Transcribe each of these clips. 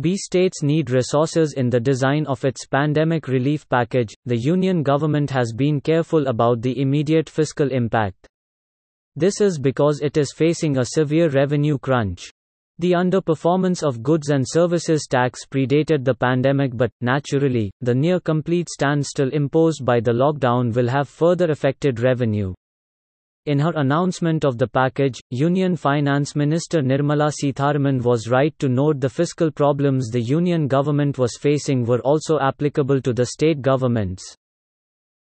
B states need resources in the design of its pandemic relief package. The union government has been careful about the immediate fiscal impact. This is because it is facing a severe revenue crunch. The underperformance of goods and services tax predated the pandemic, but, naturally, the near complete standstill imposed by the lockdown will have further affected revenue. In her announcement of the package, Union Finance Minister Nirmala Sitharaman was right to note the fiscal problems the union government was facing were also applicable to the state governments.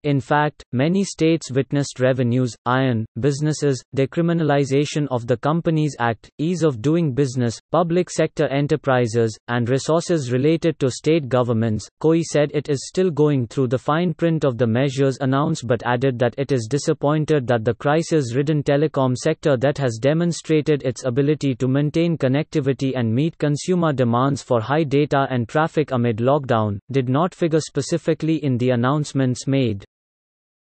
In fact, many states witnessed revenues, iron, businesses, decriminalization of the Companies Act, ease of doing business, public sector enterprises, and resources related to state governments. COAI said it is still going through the fine print of the measures announced but added that it is disappointed that the crisis ridden telecom sector that has demonstrated its ability to maintain connectivity and meet consumer demands for high data and traffic amid lockdown, did not figure specifically in the announcements made.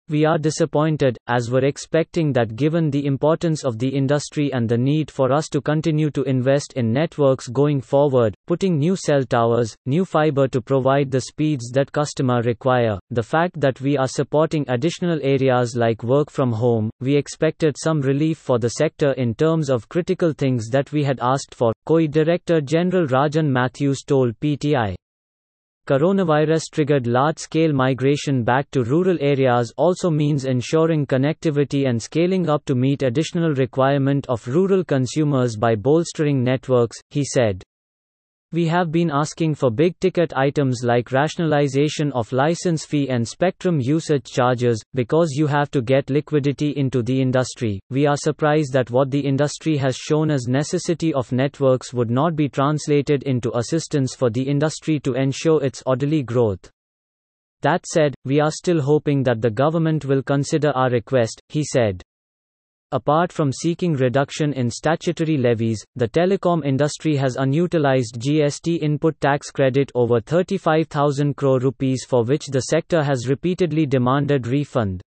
We are disappointed, as we're expecting that given the importance of the industry and the need for us to continue to invest in networks going forward, putting new cell towers, new fiber to provide the speeds that customer require, the fact that we are supporting additional areas like work from home, we expected some relief for the sector in terms of critical things that we had asked for, COAI Director General Rajan Mathews told PTI. Coronavirus triggered large scale migration back to rural areas also means ensuring connectivity and scaling up to meet additional requirement of rural consumers by bolstering networks, he said. We have been asking for big ticket items like rationalization of license fee and spectrum usage charges, because you have to get liquidity into the industry. We are surprised that what the industry has shown as necessity of networks would not be translated into assistance for the industry to ensure its orderly growth. That said, we are still hoping that the government will consider our request, he said. Apart from seeking reduction in statutory levies, the telecom industry has unutilized GST input tax credit over 35,000 crore rupees for which the sector has repeatedly demanded refund.